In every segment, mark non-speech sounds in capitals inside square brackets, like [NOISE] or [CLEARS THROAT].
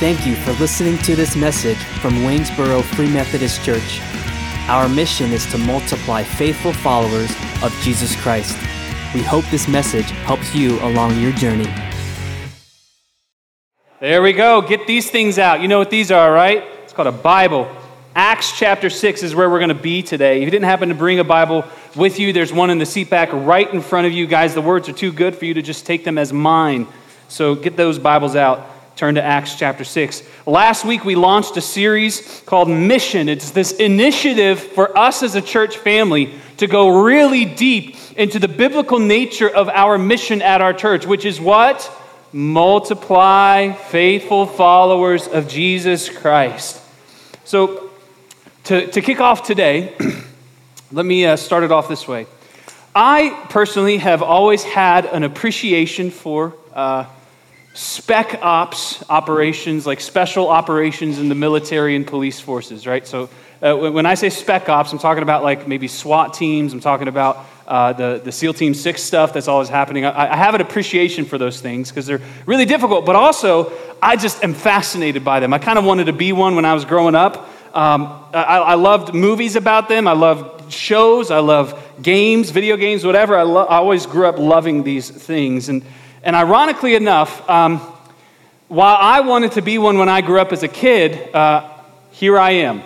Thank you for listening to this message from Waynesboro Free Methodist Church. Our mission is to multiply faithful followers of Jesus Christ. We hope this message helps you along your journey. There we go. Get these things out. You know what these are, right? It's called a Bible. Acts chapter 6 is where we're going to be today. If you didn't happen to bring a Bible with you, there's one in the seat back right in front of you. Guys, the words are too good for you to just take them as mine. So get those Bibles out. Turn to Acts chapter 6. Last week we launched a series called Mission. It's this initiative for us as a church family to go really deep into the biblical nature of our mission at our church, which is what? Multiply faithful followers of Jesus Christ. So, to, to kick off today, [CLEARS THROAT] let me uh, start it off this way. I personally have always had an appreciation for. Uh, spec ops operations, like special operations in the military and police forces, right? So uh, when I say spec ops, I'm talking about like maybe SWAT teams, I'm talking about uh, the, the SEAL Team 6 stuff that's always happening. I, I have an appreciation for those things because they're really difficult, but also I just am fascinated by them. I kind of wanted to be one when I was growing up. Um, I, I, loved movies about them. I loved shows. I love games, video games, whatever. I, lo- I always grew up loving these things. And and ironically enough, um, while I wanted to be one when I grew up as a kid, uh, here I am.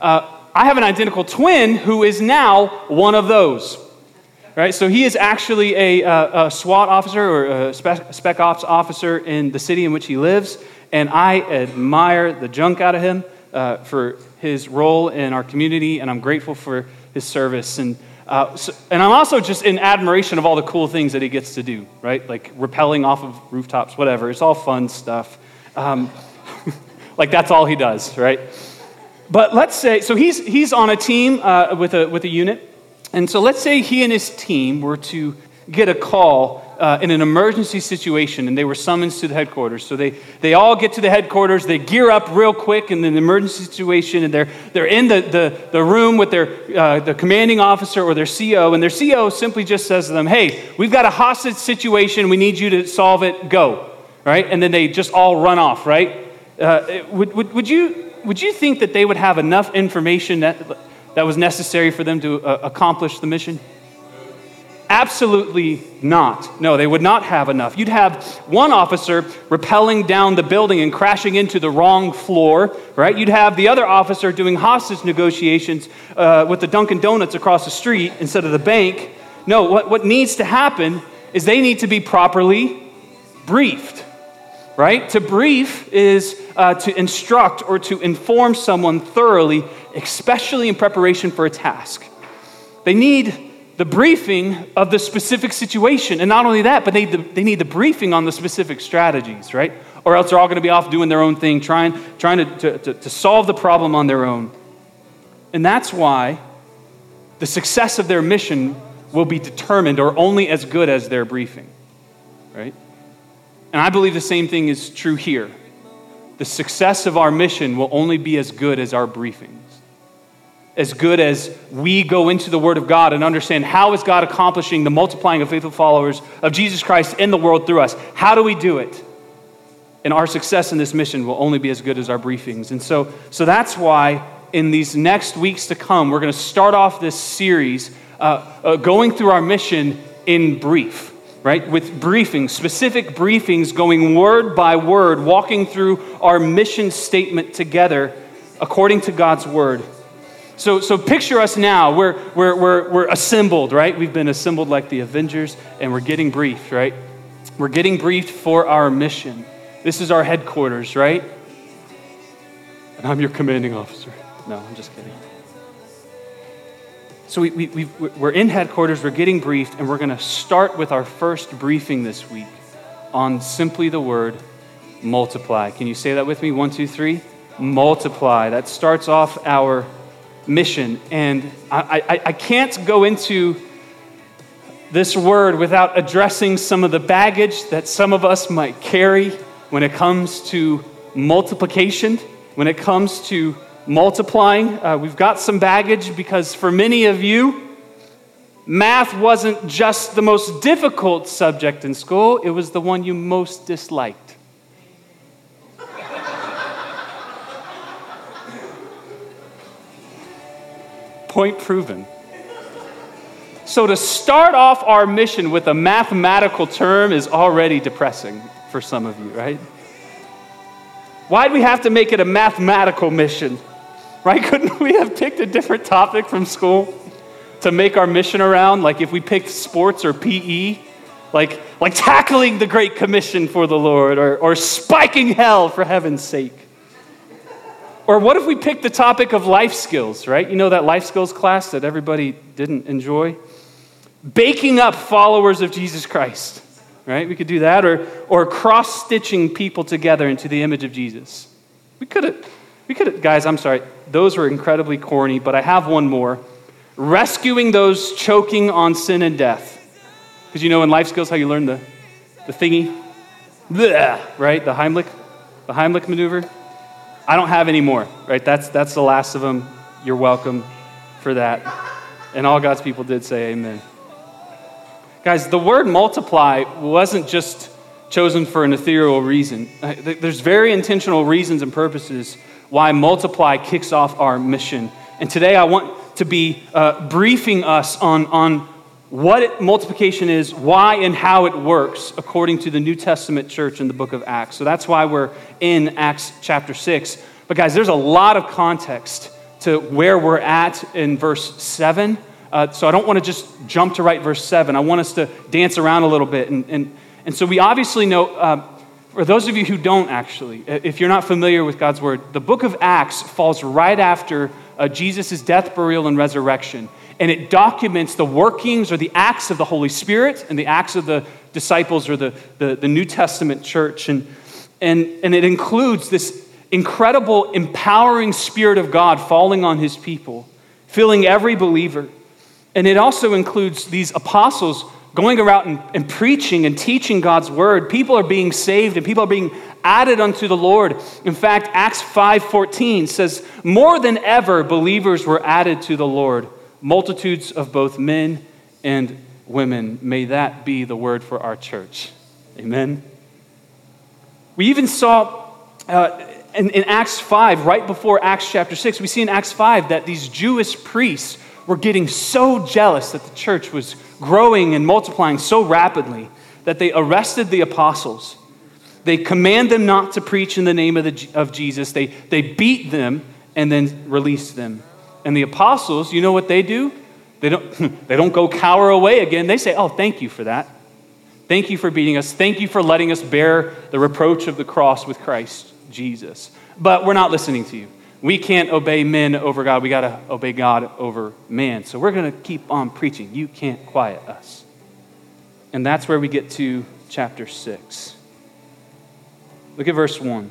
Uh, I have an identical twin who is now one of those. Right? So he is actually a, uh, a SWAT officer or a spec, spec ops officer in the city in which he lives, and I admire the junk out of him uh, for his role in our community, and I'm grateful for his service. And uh, so, and I'm also just in admiration of all the cool things that he gets to do, right? Like rappelling off of rooftops, whatever. It's all fun stuff. Um, [LAUGHS] like that's all he does, right? But let's say, so he's, he's on a team uh, with, a, with a unit. And so let's say he and his team were to get a call uh, in an emergency situation and they were summoned to the headquarters. So they, they all get to the headquarters, they gear up real quick in an emergency situation, and they're, they're in the, the, the room with their uh, the commanding officer or their CO, and their CO simply just says to them, Hey, we've got a hostage situation, we need you to solve it, go. Right? And then they just all run off, right? Uh, would, would, would, you, would you think that they would have enough information that, that was necessary for them to uh, accomplish the mission? Absolutely not. No, they would not have enough. You'd have one officer rappelling down the building and crashing into the wrong floor, right? You'd have the other officer doing hostage negotiations uh, with the Dunkin' Donuts across the street instead of the bank. No, what, what needs to happen is they need to be properly briefed, right? To brief is uh, to instruct or to inform someone thoroughly, especially in preparation for a task. They need the briefing of the specific situation. And not only that, but they, they need the briefing on the specific strategies, right? Or else they're all going to be off doing their own thing, trying, trying to, to, to solve the problem on their own. And that's why the success of their mission will be determined or only as good as their briefing, right? And I believe the same thing is true here. The success of our mission will only be as good as our briefing as good as we go into the Word of God and understand how is God accomplishing the multiplying of faithful followers of Jesus Christ in the world through us. How do we do it? And our success in this mission will only be as good as our briefings. And so, so that's why in these next weeks to come, we're going to start off this series uh, uh, going through our mission in brief, right? With briefings, specific briefings, going word by word, walking through our mission statement together according to God's word. So, so picture us now. We're, we're, we're, we're assembled, right? We've been assembled like the Avengers, and we're getting briefed, right? We're getting briefed for our mission. This is our headquarters, right? And I'm your commanding officer. No, I'm just kidding. So we, we, we're in headquarters, we're getting briefed, and we're going to start with our first briefing this week on simply the word multiply. Can you say that with me? One, two, three. Multiply. That starts off our mission. And I, I, I can't go into this word without addressing some of the baggage that some of us might carry when it comes to multiplication, when it comes to multiplying. Uh, we've got some baggage because for many of you, math wasn't just the most difficult subject in school, it was the one you most disliked. Point proven. So, to start off our mission with a mathematical term is already depressing for some of you, right? Why'd we have to make it a mathematical mission? Right? [LAUGHS] Couldn't we have picked a different topic from school to make our mission around? Like if we picked sports or PE, like, like tackling the Great Commission for the Lord or, or spiking hell for heaven's sake. Or what if we picked the topic of life skills, right? You know that life skills class that everybody didn't enjoy? Baking up followers of Jesus Christ right? We could do that, or, or cross stitching people together into the image of Jesus. We could have, we could have, guys, I'm sorry, those were incredibly corny, but I have one more. Rescuing those choking on sin and death. Because you know in life skills how you learn the, the thingy? Blah, right? The Heimlich, the Heimlich maneuver. I don't have any more, right? That's, that's the last of them. You're welcome for that. And all God's people did say amen. Guys, the word multiply wasn't just chosen for an ethereal reason. Uh, there's very intentional reasons and purposes why multiply kicks off our mission. And today I want to be uh, briefing us on, on what multiplication is, why and how it works according to the New Testament church in the book of Acts. So that's why we're in Acts chapter 6. But guys, there's a lot of context to where we're at in verse 7 uh, so I don't want to just jump to right verse 7. I want us to dance around a little bit. And, and, and so we obviously know, uh, for those of you who don't actually, if you're not familiar with God's word, the book of Acts falls right after uh, Jesus' death, burial, and resurrection. And it documents the workings or the acts of the Holy Spirit and the acts of the disciples or the, the, the New Testament church. And, and, and it includes this incredible, empowering Spirit of God falling on his people, filling every believer. And it also includes these apostles going around and, and, preaching and teaching God's word. People are being saved and people are being added unto the Lord. In fact, Acts 5:14 says, "More than ever believers were added to the Lord, multitudes of both men and women." May that be the word for our church. Amen. We even saw uh, in, in Acts 5, right before Acts chapter 6, we see in Acts 5 that these Jewish priests were getting so jealous that the church was growing and multiplying so rapidly that they arrested the apostles. They command them not to preach in the name of, the, of Jesus. They, they beat them and then release them. And the apostles, you know what they do? They don't, [LAUGHS] they don't go cower away again. They say, Oh, thank you for that. Thank you for beating us. Thank you for letting us bear the reproach of the cross with Christ Jesus. But we're not listening to you we can't obey men over God. We got to obey God over man. So we're going to keep on preaching. You can't quiet us. And that's where we get to chapter 6. Look at verse 1.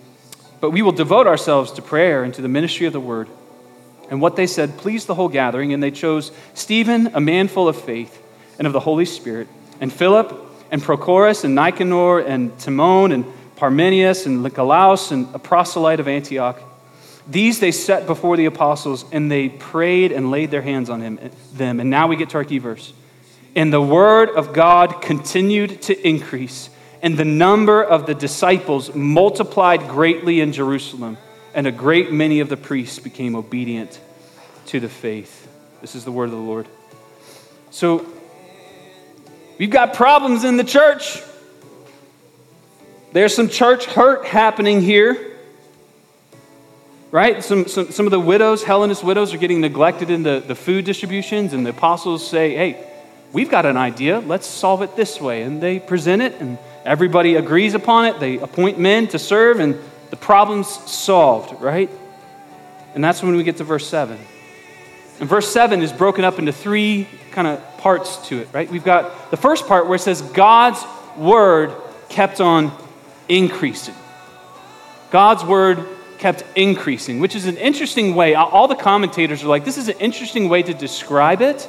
But we will devote ourselves to prayer and to the ministry of the word. And what they said pleased the whole gathering, and they chose Stephen, a man full of faith and of the Holy Spirit, and Philip, and Prochorus, and Nicanor, and Timon, and Parmenas, and Nicolaus, and a proselyte of Antioch. These they set before the apostles, and they prayed and laid their hands on him, them. And now we get to our key verse. And the word of God continued to increase, and the number of the disciples multiplied greatly in Jerusalem, and a great many of the priests became obedient to the faith. This is the word of the Lord. So, we've got problems in the church. There's some church hurt happening here right? Some, some, some of the widows, Hellenist widows, are getting neglected in the, the food distributions, and the apostles say, hey, we've got an idea. Let's solve it this way. And they present it, and everybody agrees upon it. They appoint men to serve, and the problem's solved, right? And that's when we get to verse 7. And verse 7 is broken up into three kind of parts to it, right? We've got the first part where it says, God's word kept on increasing. God's word kept increasing, which is an interesting way. All the commentators are like, this is an interesting way to describe it,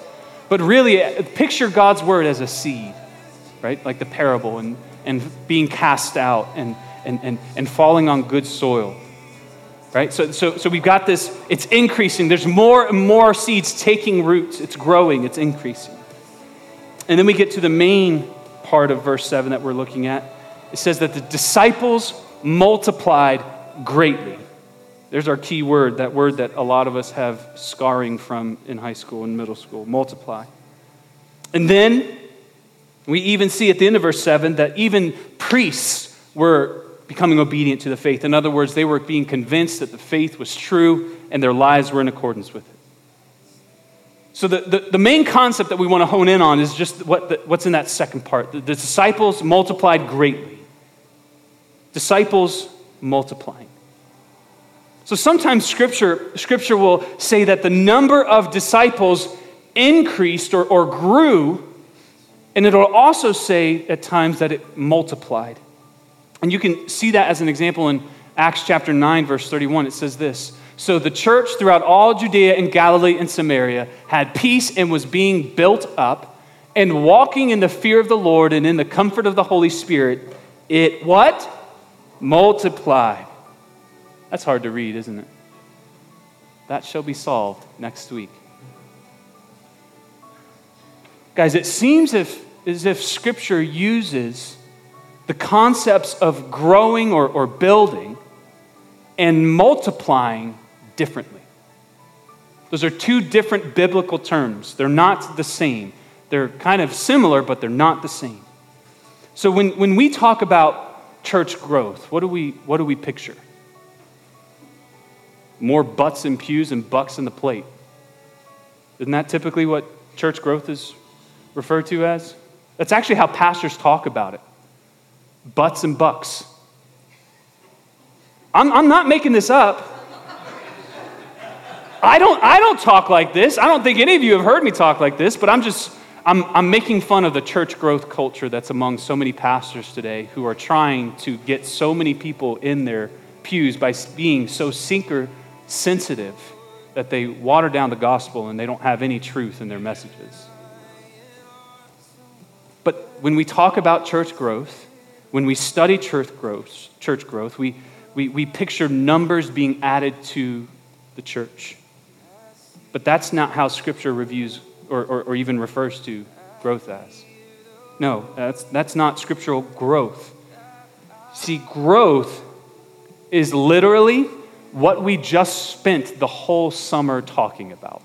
but really uh, picture God's word as a seed, right? Like the parable and, and being cast out and, and, and, and falling on good soil. Right? So, so, so we've got this, it's increasing. There's more and more seeds taking roots. It's growing, it's increasing. And then we get to the main part of verse 7 that we're looking at. It says that the disciples multiplied greatly. There's our key word, that word that a lot of us have scarring from in high school and middle school multiply. And then we even see at the end of verse 7 that even priests were becoming obedient to the faith. In other words, they were being convinced that the faith was true and their lives were in accordance with it. So, the, the, the main concept that we want to hone in on is just what the, what's in that second part. The, the disciples multiplied greatly. Disciples multiplying. So sometimes scripture, scripture will say that the number of disciples increased or, or grew, and it'll also say at times that it multiplied. And you can see that as an example in Acts chapter 9, verse 31. It says this So the church throughout all Judea and Galilee and Samaria had peace and was being built up, and walking in the fear of the Lord and in the comfort of the Holy Spirit, it what? Multiplied. That's hard to read, isn't it? That shall be solved next week. Guys, it seems if, as if Scripture uses the concepts of growing or, or building and multiplying differently. Those are two different biblical terms. They're not the same. They're kind of similar, but they're not the same. So when, when we talk about church growth, what do we, what do we picture? more butts and pews and bucks in the plate. Isn't that typically what church growth is referred to as? That's actually how pastors talk about it butts and bucks. I'm, I'm not making this up. I don't, I don't talk like this. I don't think any of you have heard me talk like this, but I'm just, I'm, I'm making fun of the church growth culture that's among so many pastors today who are trying to get so many people in their pews by being so seeker sensitive that they water down the gospel and they don't have any truth in their messages. But when we talk about church growth, when we study church growth, church growth we, we, we picture numbers being added to the church. But that's not how Scripture reviews or, or, or even refers to growth as. No, that's, that's not scriptural growth. See, growth is literally what we just spent the whole summer talking about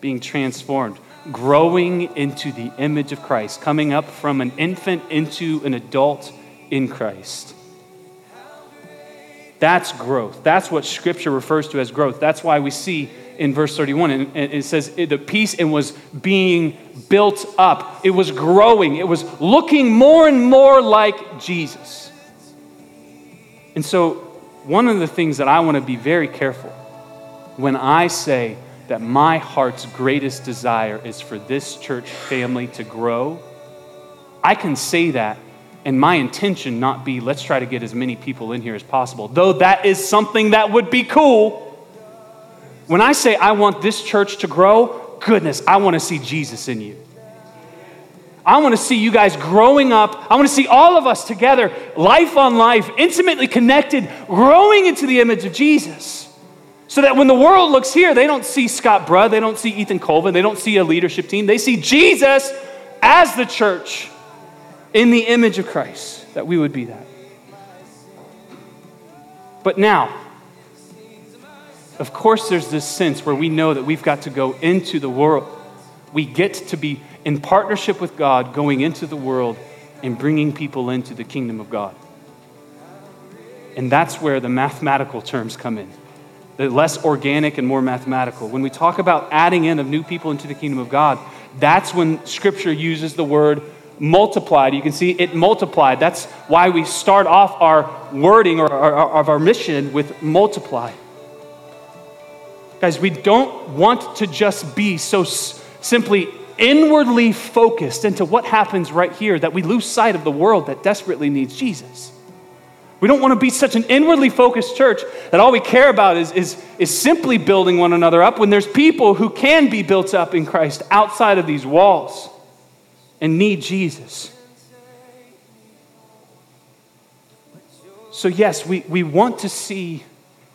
being transformed, growing into the image of Christ, coming up from an infant into an adult in Christ. That's growth. That's what Scripture refers to as growth. That's why we see in verse 31, and it says the peace and was being built up. It was growing. It was looking more and more like Jesus. And so one of the things that I want to be very careful when I say that my heart's greatest desire is for this church family to grow, I can say that and my intention not be let's try to get as many people in here as possible, though that is something that would be cool. When I say I want this church to grow, goodness, I want to see Jesus in you. I want to see you guys growing up. I want to see all of us together, life on life, intimately connected, growing into the image of Jesus. So that when the world looks here, they don't see Scott Bruh, they don't see Ethan Colvin, they don't see a leadership team. They see Jesus as the church in the image of Christ, that we would be that. But now, of course, there's this sense where we know that we've got to go into the world. We get to be in partnership with God, going into the world and bringing people into the kingdom of God. And that's where the mathematical terms come in. Less organic and more mathematical. When we talk about adding in of new people into the kingdom of God, that's when scripture uses the word multiplied. You can see it multiplied. That's why we start off our wording or, of our mission with multiply. Guys, we don't want to just be so simply inwardly focused into what happens right here that we lose sight of the world that desperately needs Jesus. We don't want to be such an inwardly focused church that all we care about is, is, is simply building one another up when there's people who can be built up in Christ outside of these walls and need Jesus. So, yes, we, we want to see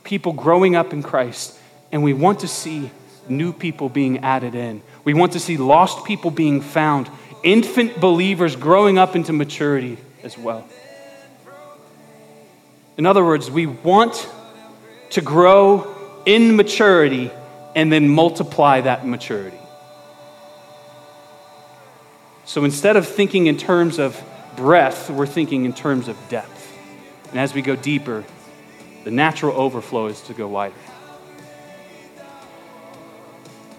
people growing up in Christ, and we want to see new people being added in. We want to see lost people being found, infant believers growing up into maturity as well. In other words, we want to grow in maturity and then multiply that maturity. So instead of thinking in terms of breadth, we're thinking in terms of depth. And as we go deeper, the natural overflow is to go wider.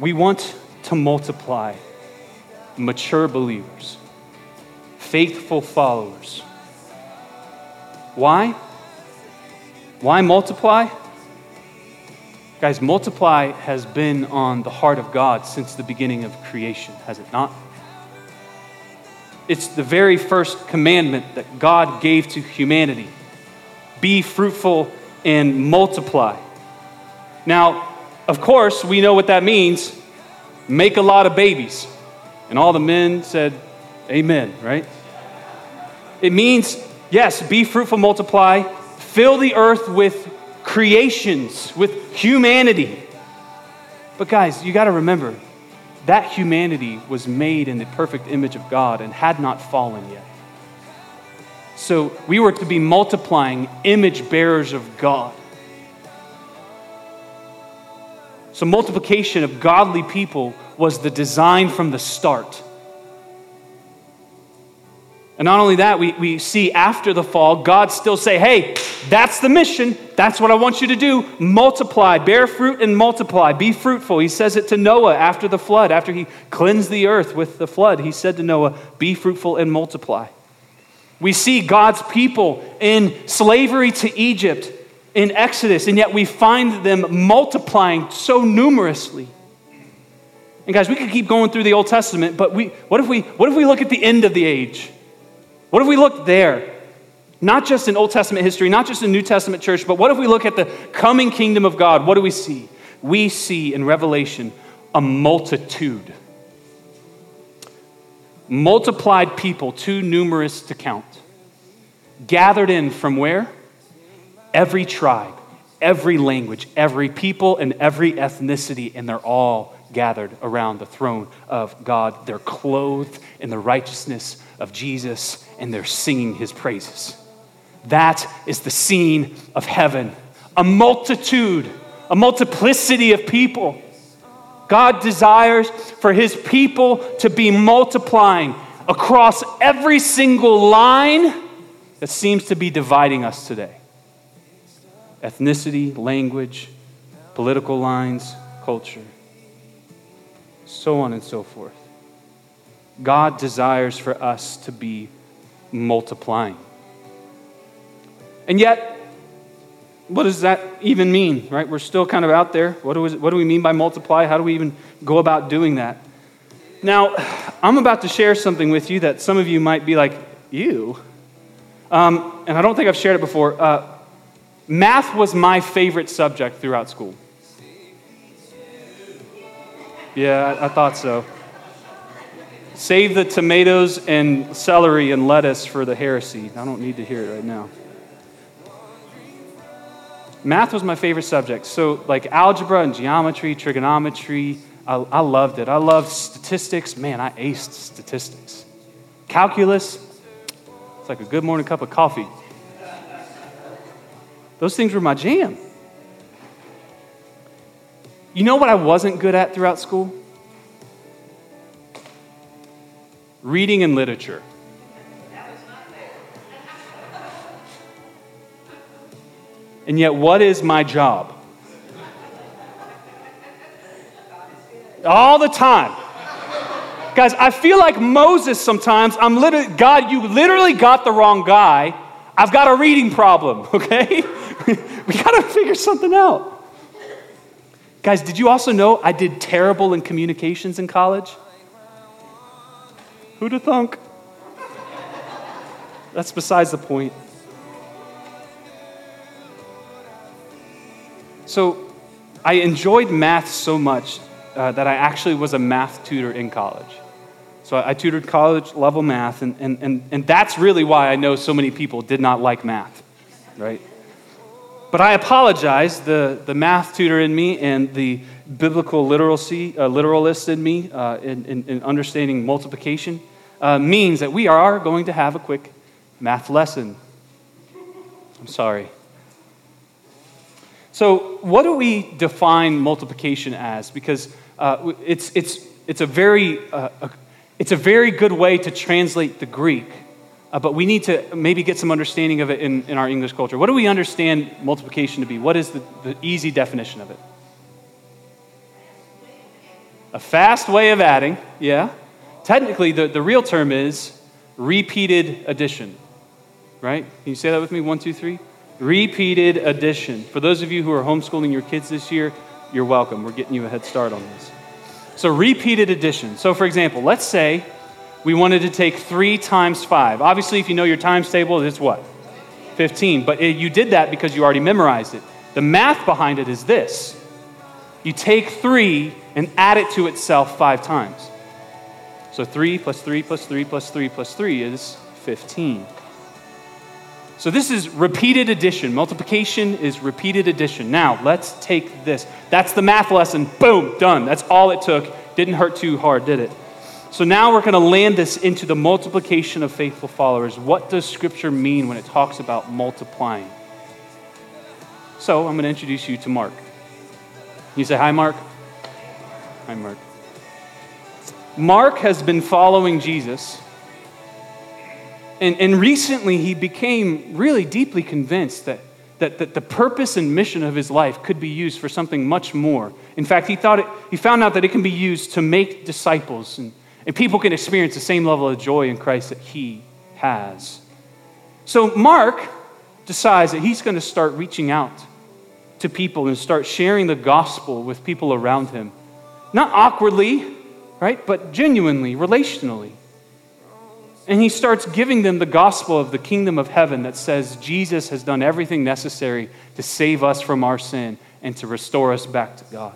We want to multiply mature believers, faithful followers. Why? Why multiply? Guys, multiply has been on the heart of God since the beginning of creation, has it not? It's the very first commandment that God gave to humanity be fruitful and multiply. Now, of course, we know what that means make a lot of babies. And all the men said, Amen, right? It means, yes, be fruitful, multiply, fill the earth with creations, with humanity. But guys, you got to remember that humanity was made in the perfect image of God and had not fallen yet. So we were to be multiplying image bearers of God. So, multiplication of godly people was the design from the start. And not only that, we, we see after the fall, God still say, hey, that's the mission. That's what I want you to do. Multiply, bear fruit and multiply. Be fruitful. He says it to Noah after the flood, after he cleansed the earth with the flood. He said to Noah, be fruitful and multiply. We see God's people in slavery to Egypt in Exodus, and yet we find them multiplying so numerously. And guys, we could keep going through the Old Testament, but we, what, if we, what if we look at the end of the age? What if we look there? Not just in Old Testament history, not just in New Testament church, but what if we look at the coming kingdom of God? What do we see? We see in Revelation a multitude multiplied people, too numerous to count, gathered in from where? Every tribe, every language, every people, and every ethnicity, and they're all gathered around the throne of God. They're clothed in the righteousness of Jesus, and they're singing his praises. That is the scene of heaven. A multitude, a multiplicity of people God desires for his people to be multiplying across every single line that seems to be dividing us today ethnicity, language, political lines, culture, so on and so forth. God desires for us to be multiplying. And yet, what does that even mean, right? We're still kind of out there. What do, we, what do we mean by multiply? How do we even go about doing that? Now, I'm about to share something with you that some of you might be like, you? Um, and I don't think I've shared it before. Uh, math was my favorite subject throughout school. Yeah, I, I thought so. Save the tomatoes and celery and lettuce for the heresy. I don't need to hear it right now. Math was my favorite subject. So, like algebra and geometry, trigonometry, I, I loved it. I loved statistics. Man, I aced statistics. Calculus, it's like a good morning cup of coffee. Those things were my jam. You know what I wasn't good at throughout school? Reading and literature. And yet, what is my job? All the time. Guys, I feel like Moses sometimes. I'm literally, God, you literally got the wrong guy. I've got a reading problem, [LAUGHS] okay? we got to figure something out. Guys, did you also know I did terrible in communications in college? Who to thunk? That's besides the point. So, I enjoyed math so much uh, that I actually was a math tutor in college. So I, I tutored college level math, and, and, and, and that's really why I know so many people did not like math, right? But I apologize, the, the math tutor in me and the biblical literacy, uh, literalist in me uh, in, in, in, understanding multiplication uh, means that we are going to have a quick math lesson. I'm sorry. So, what do we define multiplication as? Because uh, it's, it's, it's, a very, uh, a, it's a very good way to translate the Greek, uh, but we need to maybe get some understanding of it in, in our English culture. What do we understand multiplication to be? What is the, the easy definition of it? A fast way of adding, yeah. Technically, the, the real term is repeated addition, right? Can you say that with me? One, two, three. Repeated addition. For those of you who are homeschooling your kids this year, you're welcome. We're getting you a head start on this. So, repeated addition. So, for example, let's say we wanted to take 3 times 5. Obviously, if you know your times table, it's what? 15. But it, you did that because you already memorized it. The math behind it is this you take 3 and add it to itself 5 times. So, 3 plus 3 plus 3 plus 3 plus 3 is 15. So this is repeated addition. Multiplication is repeated addition. Now, let's take this. That's the math lesson. Boom, done. That's all it took. Didn't hurt too hard, did it? So now we're going to land this into the multiplication of faithful followers. What does Scripture mean when it talks about multiplying? So I'm going to introduce you to Mark. You say, Hi, Mark. Hi, Mark. Mark has been following Jesus and, and recently, he became really deeply convinced that, that, that the purpose and mission of his life could be used for something much more. In fact, he, thought it, he found out that it can be used to make disciples, and, and people can experience the same level of joy in Christ that he has. So, Mark decides that he's going to start reaching out to people and start sharing the gospel with people around him. Not awkwardly, right, but genuinely, relationally. And he starts giving them the gospel of the kingdom of heaven that says Jesus has done everything necessary to save us from our sin and to restore us back to God.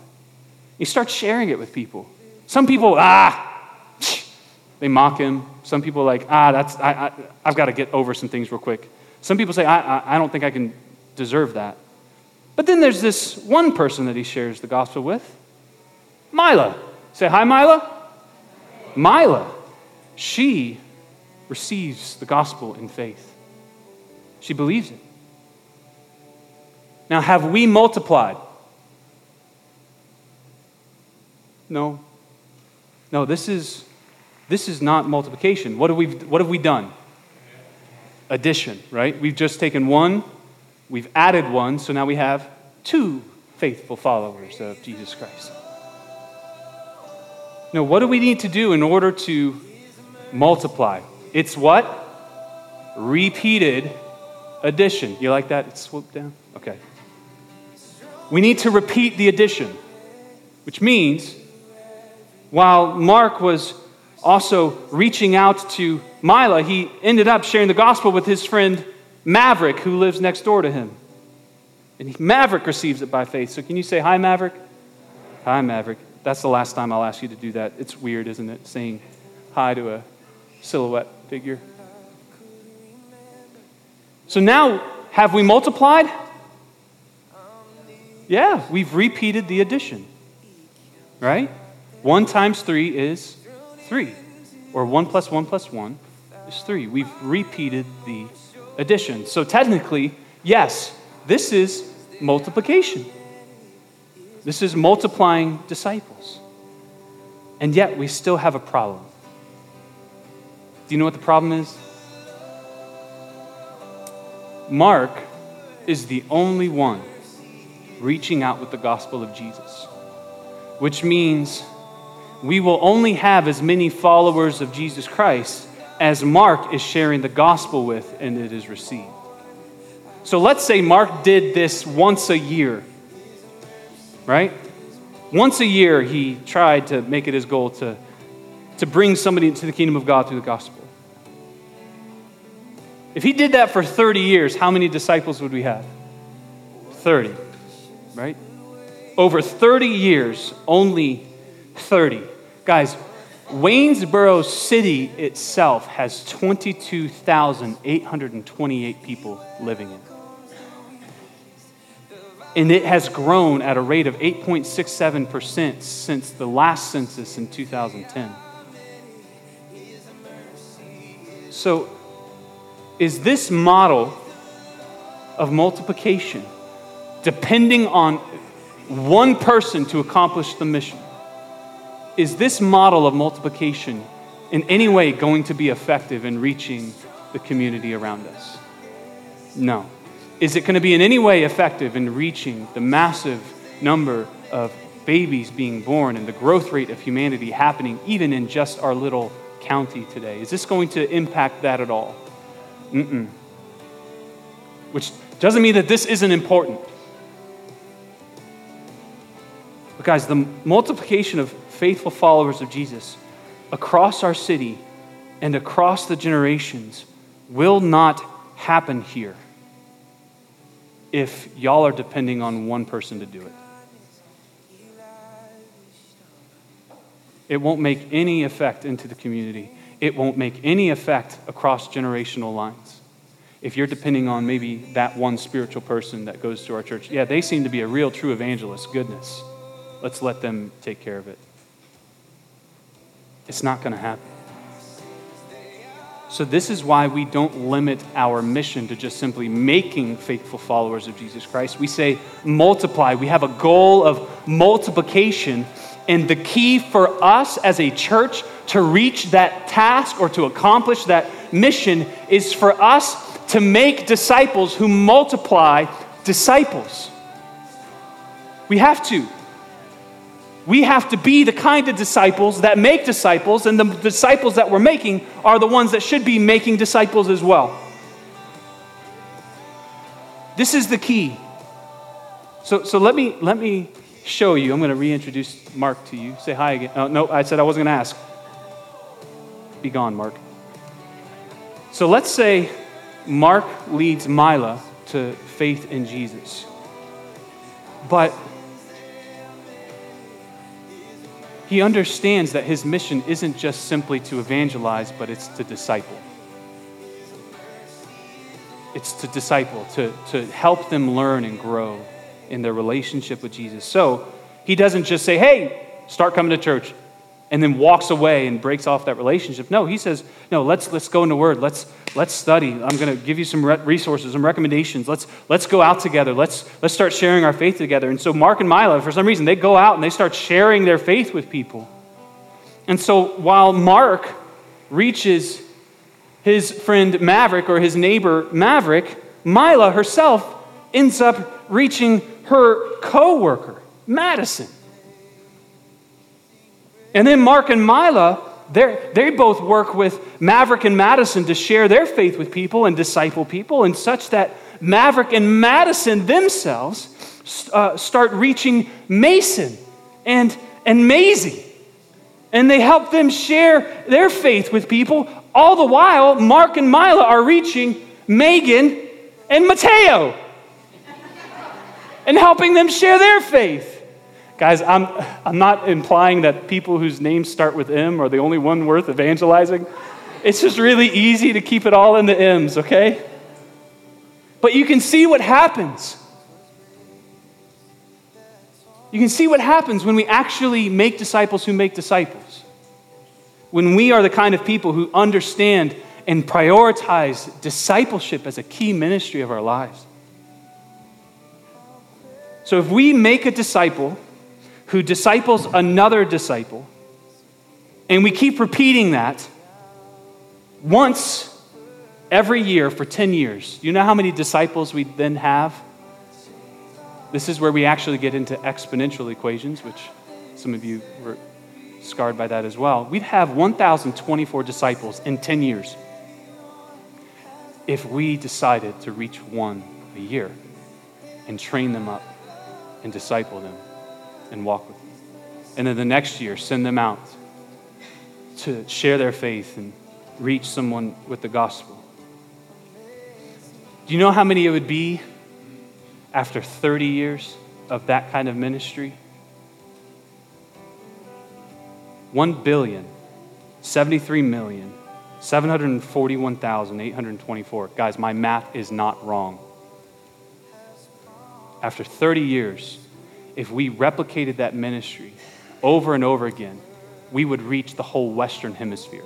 He starts sharing it with people. Some people, ah, [SNIFFS] they mock him. Some people are like, ah, that's, I, I, I've got to get over some things real quick. Some people say, I, I, I don't think I can deserve that. But then there's this one person that he shares the gospel with Mila. Say hi, Mila. Mila. She receives the gospel in faith. She believes it. Now, have we multiplied? No. No, this is, this is not multiplication. What have, we, what have we done? Addition, right? We've just taken one, we've added one, so now we have two faithful followers of Jesus Christ. Now, what do we need to do in order to multiply? It's what? Repeated addition. You like that? It's swooped down? Okay. We need to repeat the addition, which means while Mark was also reaching out to Mila, he ended up sharing the gospel with his friend Maverick, who lives next door to him. And Maverick receives it by faith. So can you say hi, Maverick? Hi, Maverick. That's the last time I'll ask you to do that. It's weird, isn't it? Saying hi to a silhouette figure. So now, have we multiplied? Yeah, we've repeated the addition. Right? 1 times 3 is 3. Or 1 plus 1 plus 1 is 3. We've repeated the addition. So technically, yes, this is multiplication. This is multiplying disciples. And yet we still have a problem. Do you know what the problem is? Mark is the only one reaching out with the gospel of Jesus, which means we will only have as many followers of Jesus Christ as Mark is sharing the gospel with and it is received. So let's say Mark did this once a year, right? Once a year, he tried to make it his goal to, to bring somebody into the kingdom of God through the gospel. If he did that for 30 years, how many disciples would we have? 30, right? Over 30 years, only 30. Guys, Waynesboro City itself has 22,828 people living in it. And it has grown at a rate of 8.67% since the last census in 2010. So, is this model of multiplication depending on one person to accomplish the mission? Is this model of multiplication in any way going to be effective in reaching the community around us? No. Is it going to be in any way effective in reaching the massive number of babies being born and the growth rate of humanity happening even in just our little county today? Is this going to impact that at all? Mm-mm. Which doesn't mean that this isn't important. But, guys, the multiplication of faithful followers of Jesus across our city and across the generations will not happen here if y'all are depending on one person to do it. It won't make any effect into the community. It won't make any effect across generational lines. If you're depending on maybe that one spiritual person that goes to our church, yeah, they seem to be a real true evangelist. Goodness. Let's let them take care of it. It's not going to happen. So, this is why we don't limit our mission to just simply making faithful followers of Jesus Christ. We say multiply. We have a goal of multiplication. And the key for us as a church to reach that task or to accomplish that mission is for us to make disciples who multiply disciples. We have to we have to be the kind of disciples that make disciples, and the disciples that we're making are the ones that should be making disciples as well. This is the key. So, so let, me, let me show you. I'm going to reintroduce Mark to you. Say hi again. Oh, no, I said I wasn't going to ask. Be gone, Mark. So let's say Mark leads Mila to faith in Jesus. But he understands that his mission isn't just simply to evangelize, but it's to disciple. It's to disciple, to, to help them learn and grow in their relationship with Jesus. So he doesn't just say, hey, start coming to church and then walks away and breaks off that relationship. No, he says, no, let's, let's go into Word. Let's, let's study. I'm going to give you some resources, some recommendations. Let's, let's go out together. Let's, let's start sharing our faith together. And so Mark and Mila, for some reason, they go out and they start sharing their faith with people. And so while Mark reaches his friend Maverick or his neighbor Maverick, Mila herself ends up reaching her co-worker, Madison. And then Mark and Mila, they both work with Maverick and Madison to share their faith with people and disciple people, and such that Maverick and Madison themselves uh, start reaching Mason and, and Maisie. And they help them share their faith with people. All the while, Mark and Mila are reaching Megan and Mateo and helping them share their faith. Guys, I'm, I'm not implying that people whose names start with M are the only one worth evangelizing. It's just really easy to keep it all in the M's, okay? But you can see what happens. You can see what happens when we actually make disciples who make disciples. When we are the kind of people who understand and prioritize discipleship as a key ministry of our lives. So if we make a disciple, who disciples another disciple. And we keep repeating that once every year for 10 years. You know how many disciples we then have? This is where we actually get into exponential equations, which some of you were scarred by that as well. We'd have 1,024 disciples in 10 years if we decided to reach one a year and train them up and disciple them and walk with them. And then the next year, send them out to share their faith and reach someone with the gospel. Do you know how many it would be after 30 years? of that kind of ministry? 1 billion, 73 million, 741,824. Guys, my math is not wrong. After 30 years, if we replicated that ministry over and over again, we would reach the whole Western Hemisphere.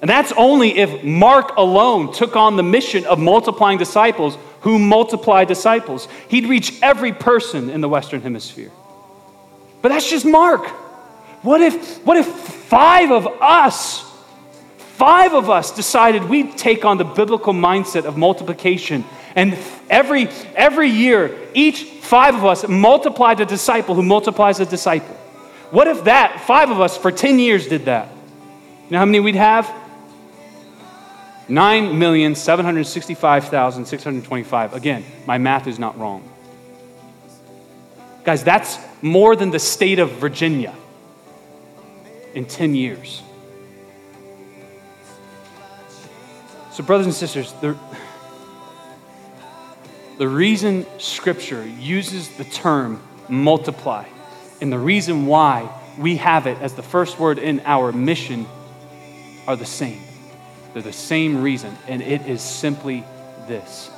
And that's only if Mark alone took on the mission of multiplying disciples who multiply disciples. He'd reach every person in the Western Hemisphere. But that's just Mark. What if, what if five of us, five of us decided we'd take on the biblical mindset of multiplication and every, every year, each five of us multiplied a disciple who multiplies a disciple? What if that, five of us for 10 years did that? You know how many we'd have? 9,765,625. Again, my math is not wrong. Guys, that's more than the state of Virginia in 10 years. So, brothers and sisters, the reason Scripture uses the term multiply and the reason why we have it as the first word in our mission are the same. They're the same reason, and it is simply this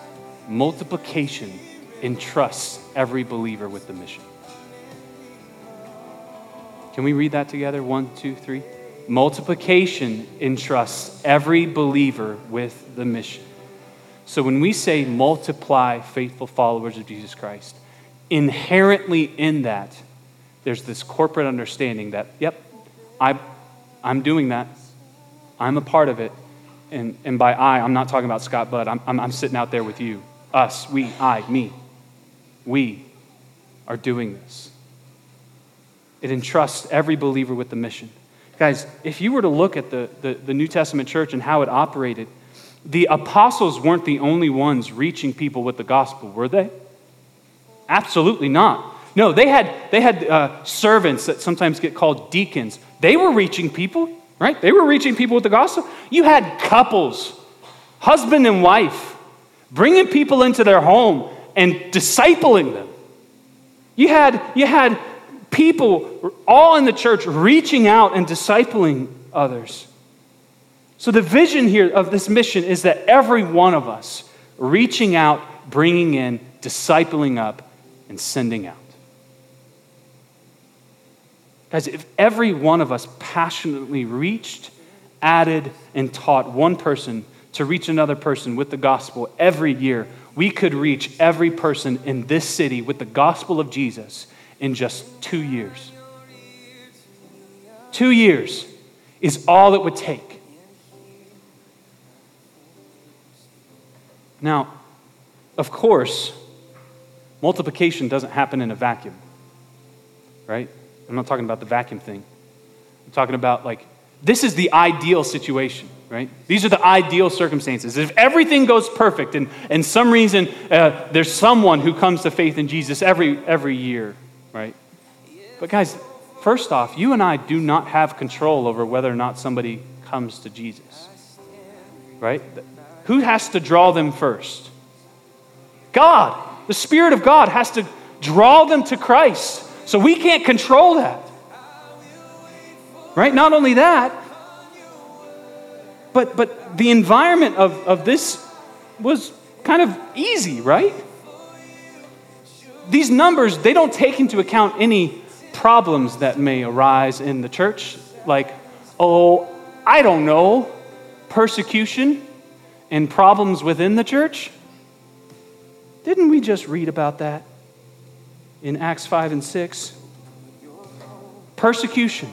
multiplication entrusts every believer with the mission. Can we read that together? One, two, three. Multiplication entrusts every believer with the mission. So when we say multiply faithful followers of Jesus Christ, inherently in that, there's this corporate understanding that, yep, I, I'm doing that. I'm a part of it. And, and by I, I'm not talking about Scott Budd. I'm, I'm, I'm sitting out there with you. Us, we, I, me. We are doing this. It entrusts every believer with the mission. Guys, if you were to look at the, the, the, New Testament church and how it operated, the apostles weren't the only ones reaching people with the gospel, were they? Absolutely not. No, they had, they had uh, servants that sometimes get called deacons. They were reaching people, right? They were reaching people with the gospel. You had couples, husband and wife, bringing people into their home and discipling them. You had, you had people all in the church reaching out and discipling others. So, the vision here of this mission is that every one of us reaching out, bringing in, discipling up, and sending out. Guys, if every one of us passionately reached, added, and taught one person to reach another person with the gospel every year, we could reach every person in this city with the gospel of Jesus in just two years. Two years is all it would take. Now, of course, multiplication doesn't happen in a vacuum, right? I'm not talking about the vacuum thing. I'm talking about like, this is the ideal situation, right? These are the ideal circumstances. If everything goes perfect and, and some reason uh, there's someone who comes to faith in Jesus every, every year, right? But, guys, first off, you and I do not have control over whether or not somebody comes to Jesus, right? Who has to draw them first? God. The Spirit of God has to draw them to Christ. So we can't control that. Right? Not only that, but, but the environment of, of this was kind of easy, right? these numbers, they don't take into account any problems that may arise in the church, like, oh, I don't know, persecution and problems within the church. Didn't we just read about that in Acts 5 and 6? Persecution,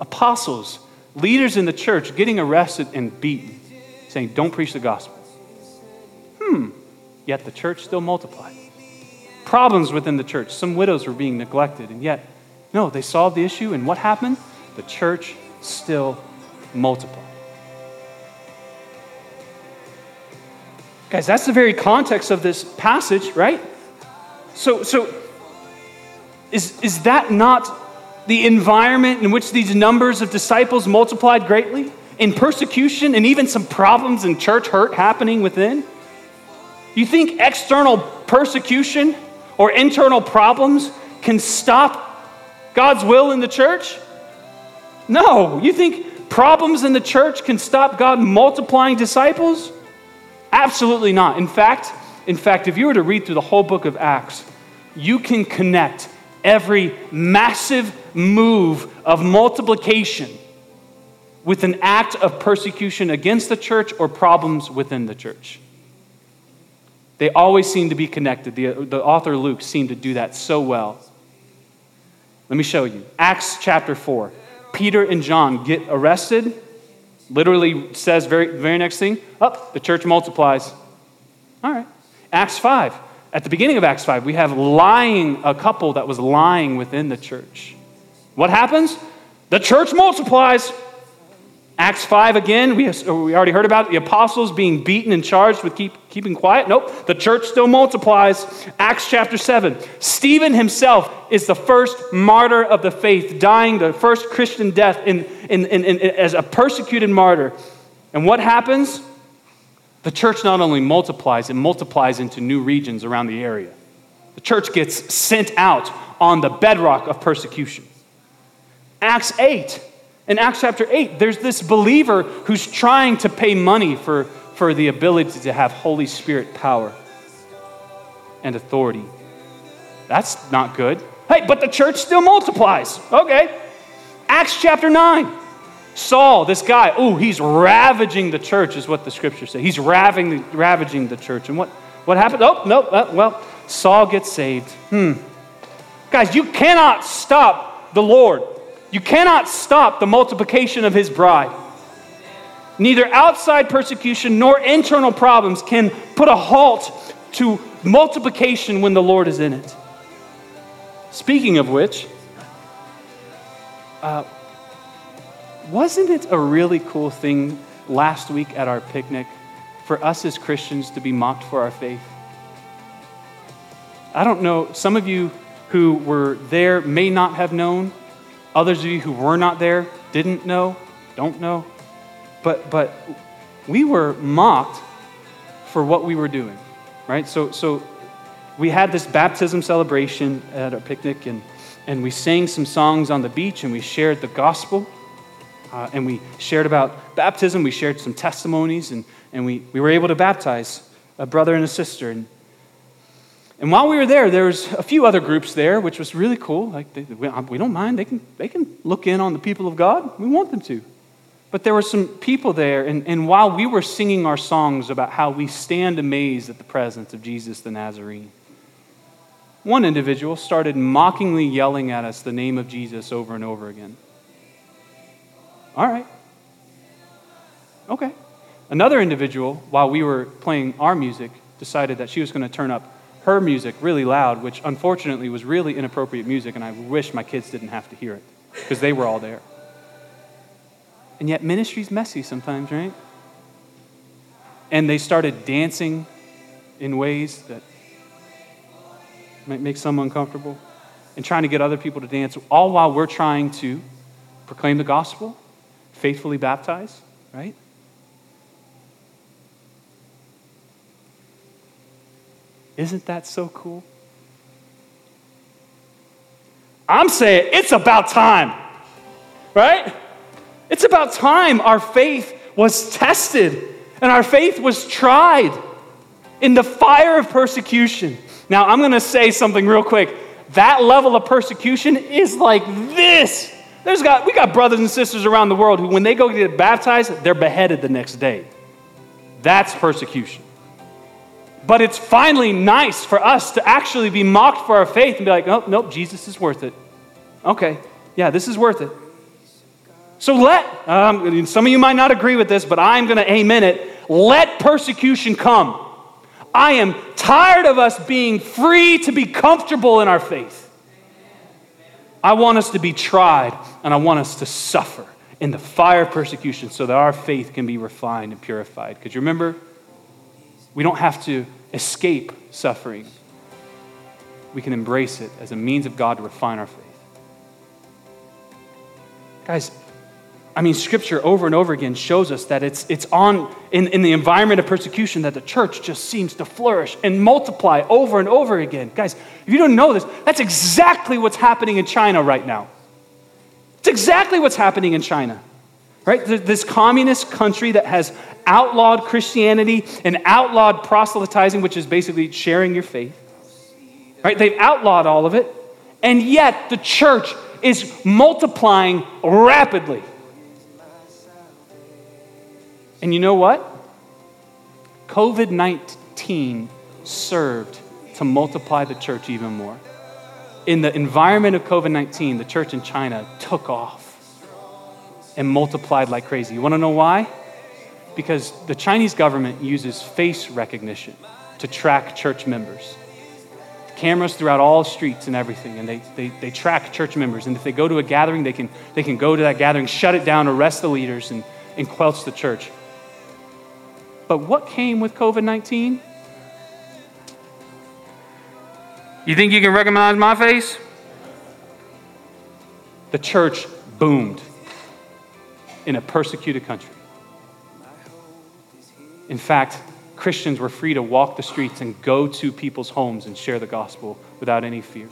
apostles, leaders in the church getting arrested and beaten, saying, Don't preach the gospel. Hmm, yet the church still multiplied problems within the church. Some widows were being neglected, and yet, no, they solved the issue, and what happened? The church still multiplied. Guys, that's the very context of this passage, right? So, so is, is that not the environment in which these numbers of disciples multiplied greatly? In persecution and even some problems and church hurt happening within? You think external persecution or internal problems can stop God's will in the church? No. You think problems in the church can stop God multiplying disciples? Absolutely not. In fact, in fact, if you were to read through the whole book of Acts, you can connect every massive move of multiplication with an act of persecution against the church or problems within the church. They always seem to be connected. The, the author Luke seemed to do that so well. Let me show you. Acts chapter 4. Peter and John get arrested. Literally says very, very next thing, up, oh, the church multiplies. All right. Acts 5. At the beginning of Acts 5, we have lying, a couple that was lying within the church. What happens? The church multiplies. Acts 5 again, we, we already heard about the apostles being beaten and charged with keep, keeping quiet. Nope, the church still multiplies. Acts chapter 7, Stephen himself is the first martyr of the faith, dying the first Christian death in, in, in, in as a persecuted martyr. And what happens? The church not only multiplies, it multiplies into new regions around the area. The church gets sent out on the bedrock of persecution. Acts 8. In Acts chapter 8, there's this believer who's trying to pay money for, for the ability to have Holy Spirit power and authority. That's not good. Hey, but the church still multiplies. Okay. Acts chapter 9. Saul, this guy, oh, he's ravaging the church, is what the scriptures say. He's ravaging, ravaging the church. And what, what happened? Oh, no, uh, well, Saul gets saved. Hmm. Guys, you cannot stop the Lord. You cannot stop the multiplication of his bride. Neither outside persecution nor internal problems can put a halt to multiplication when the Lord is in it. Speaking of which, uh, wasn't it a really cool thing last week at our picnic for us as Christians to be mocked for our faith? I don't know, some of you who were there may not have known. Others of you who were not there didn't know, don't know. But, but we were mocked for what we were doing, right? So, so we had this baptism celebration at our picnic, and, and we sang some songs on the beach, and we shared the gospel. Uh, and we shared about baptism. We shared some testimonies, and, and we, we were able to baptize a brother and a sister. And, and while we were there, there was a few other groups there, which was really cool. Like they, we, we don't mind; they can they can look in on the people of God. We want them to. But there were some people there, and, and while we were singing our songs about how we stand amazed at the presence of Jesus the Nazarene, one individual started mockingly yelling at us the name of Jesus over and over again. All right. Okay. Another individual, while we were playing our music, decided that she was going to turn up her music really loud, which unfortunately was really inappropriate music, and I wish my kids didn't have to hear it because they were all there. And yet, ministry's messy sometimes, right? And they started dancing in ways that might make some uncomfortable and trying to get other people to dance, all while we're trying to proclaim the gospel faithfully baptize, right? Isn't that so cool? I'm saying it's about time, right? It's about time our faith was tested and our faith was tried in the fire of persecution. Now, I'm going to say something real quick. That level of persecution is like this. There's got, we got brothers and sisters around the world who, when they go get baptized, they're beheaded the next day. That's persecution. But it's finally nice for us to actually be mocked for our faith and be like, oh, nope, Jesus is worth it. Okay, yeah, this is worth it. So let, um, some of you might not agree with this, but I'm going to amen it. Let persecution come. I am tired of us being free to be comfortable in our faith. I want us to be tried and I want us to suffer in the fire of persecution so that our faith can be refined and purified. Because remember, we don't have to escape suffering, we can embrace it as a means of God to refine our faith. Guys, I mean, scripture over and over again shows us that it's, it's on, in, in the environment of persecution, that the church just seems to flourish and multiply over and over again. Guys, if you don't know this, that's exactly what's happening in China right now. It's exactly what's happening in China. Right? This communist country that has outlawed Christianity and outlawed proselytizing, which is basically sharing your faith. Right? They've outlawed all of it. And yet the church is multiplying rapidly. And you know what? COVID 19 served to multiply the church even more. In the environment of COVID 19, the church in China took off and multiplied like crazy. You want to know why? Because the Chinese government uses face recognition to track church members. Cameras throughout all streets and everything, and they, they, they track church members. And if they go to a gathering, they can, they can go to that gathering, shut it down, arrest the leaders, and, and quelch the church. But what came with COVID 19? You think you can recognize my face? The church boomed in a persecuted country. In fact, Christians were free to walk the streets and go to people's homes and share the gospel without any fear.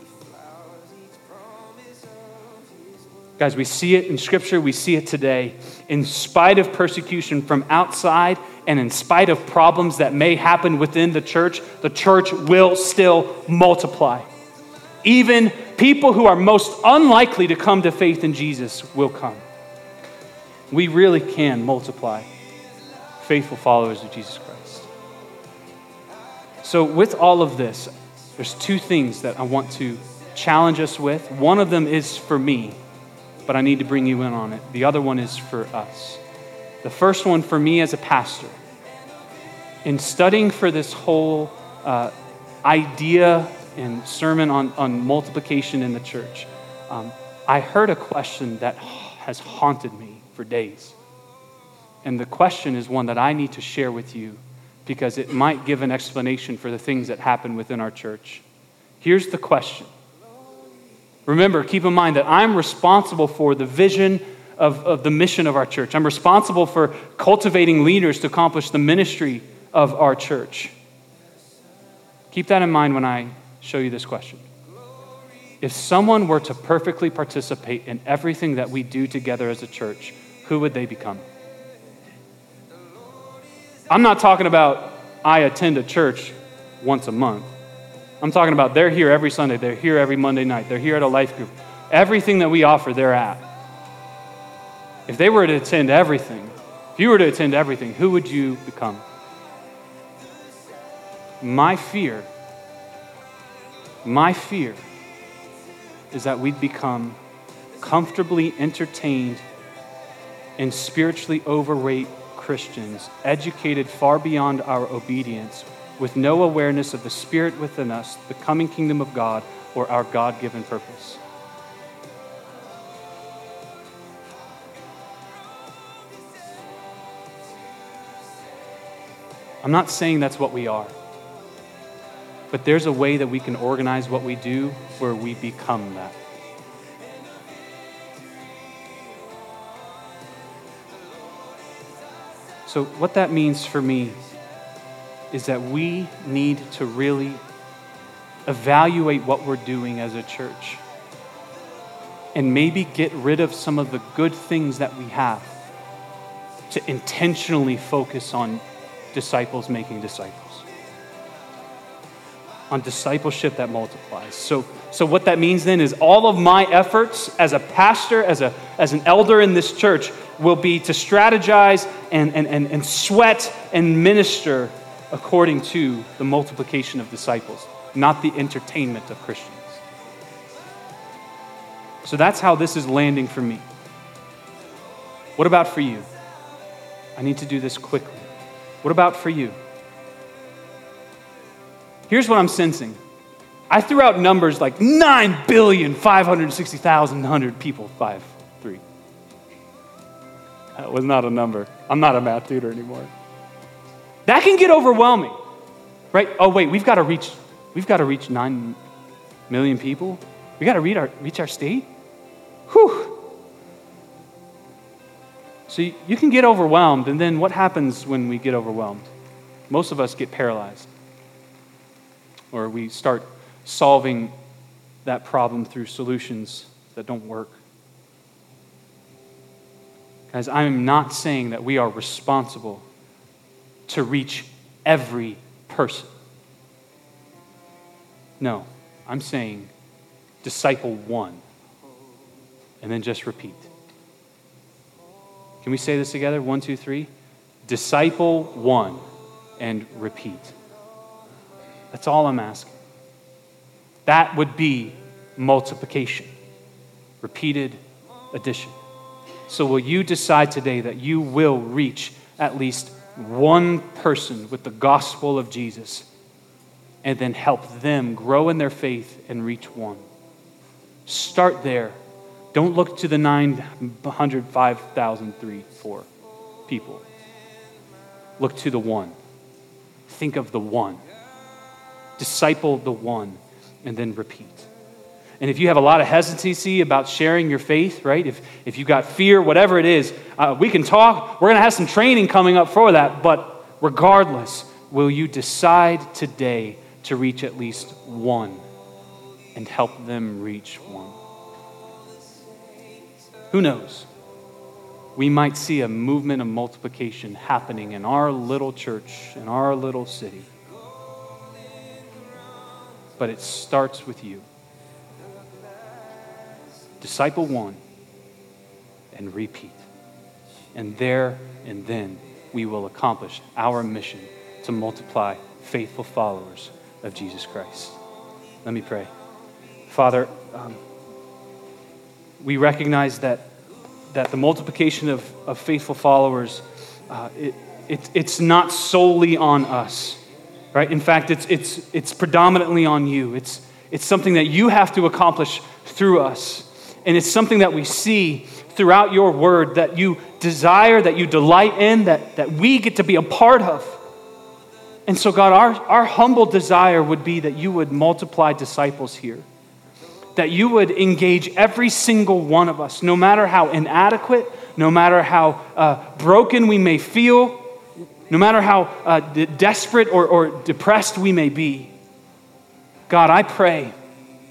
Guys, we see it in Scripture, we see it today. In spite of persecution from outside and in spite of problems that may happen within the church, the church will still multiply. Even people who are most unlikely to come to faith in Jesus will come. We really can multiply faithful followers of Jesus Christ. So, with all of this, there's two things that I want to challenge us with. One of them is for me but I need to bring you in on it. The other one is for us. The first one for me as a pastor. In studying for this whole uh, idea and sermon on, on multiplication in the church, um, I heard a question that has haunted me for days. And the question is one that I need to share with you because it might give an explanation for the things that happen within our church. Here's the question Remember, keep in mind that I'm responsible for the vision of, of the mission of our church. I'm responsible for cultivating leaders to accomplish the ministry of our church. Keep that in mind when I show you this question. If someone were to perfectly participate in everything that we do together as a church, who would they become? I'm not talking about I attend a church once a month. I'm talking about they're here every Sunday, they're here every Monday night, they're here at a life group. Everything that we offer, they're at. If they were to attend everything, if you were to attend everything, who would you become? My fear, my fear is that we'd become comfortably entertained and spiritually overweight Christians, educated far beyond our obedience, with no awareness of the Spirit within us, the coming kingdom of God, or our God given purpose. I'm not saying that's what we are, but there's a way that we can organize what we do where we become that. So, what that means for me is that we need to really evaluate what we're doing as a church and maybe get rid of some of the good things that we have to intentionally focus on disciples making disciples on discipleship that multiplies. So so what that means then is all of my efforts as a pastor as a as an elder in this church will be to strategize and and and, and sweat and minister according to the multiplication of disciples, not the entertainment of Christians. So that's how this is landing for me. What about for you? I need to do this quickly. What about for you? Here's what I'm sensing. I threw out numbers like 9,560,100 people, five. That was not a number. I'm not a math tutor anymore. That can get overwhelming, right? Oh, wait, we've got to reach, we've got to reach 9 million people. We got to reach our, reach our state. Whew. So you can get overwhelmed, and then what happens when we get overwhelmed? Most of us get paralyzed, or we start solving that problem through solutions that don't work. Guys, I am not saying that we are responsible to reach every person. No, I'm saying disciple one and then just repeat. Can we say this together? One, two, three. Disciple one and repeat. That's all I'm asking. That would be multiplication, repeated addition. So, will you decide today that you will reach at least one person with the gospel of Jesus and then help them grow in their faith and reach one? Start there. Don't look to the 905,003, four people. Look to the one. Think of the one. Disciple the one, and then repeat. And if you have a lot of hesitancy about sharing your faith, right? If, if you got fear, whatever it is, uh, we can talk. We're going to have some training coming up for that. But regardless, will you decide today to reach at least one and help them reach one? Who knows? We might see a movement of multiplication happening in our little church, in our little city. But it starts with you disciple one, and repeat. And there and then we will accomplish our mission to multiply faithful followers of Jesus Christ. Let me pray. Father, um, we recognize that, that the multiplication of, of faithful followers, uh, it, it, it's not solely on us, right? In fact, it's, it's, it's predominantly on you. It's, it's something that you have to accomplish through us. And it's something that we see throughout your word that you desire, that you delight in, that, that we get to be a part of. And so, God, our, our humble desire would be that you would multiply disciples here, that you would engage every single one of us, no matter how inadequate, no matter how uh, broken we may feel, no matter how uh, desperate or, or depressed we may be. God, I pray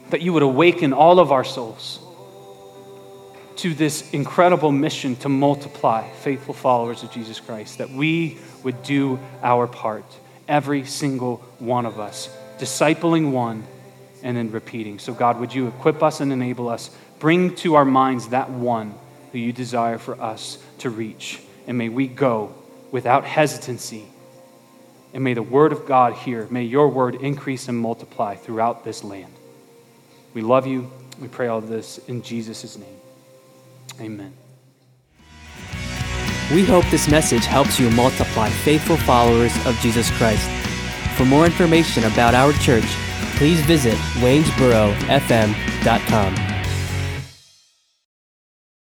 that you would awaken all of our souls to this incredible mission to multiply faithful followers of Jesus Christ, that we would do our part, every single one of us, discipling one and then repeating. So, God, would you equip us and enable us? Bring to our minds that one who you desire for us to reach. And may we go without hesitancy. And may the word of God here, may your word increase and multiply throughout this land. We love you. We pray all this in Jesus' name. Amen. We hope this message helps you multiply faithful followers of Jesus Christ. For more information about our church, please visit waynesborofm.com.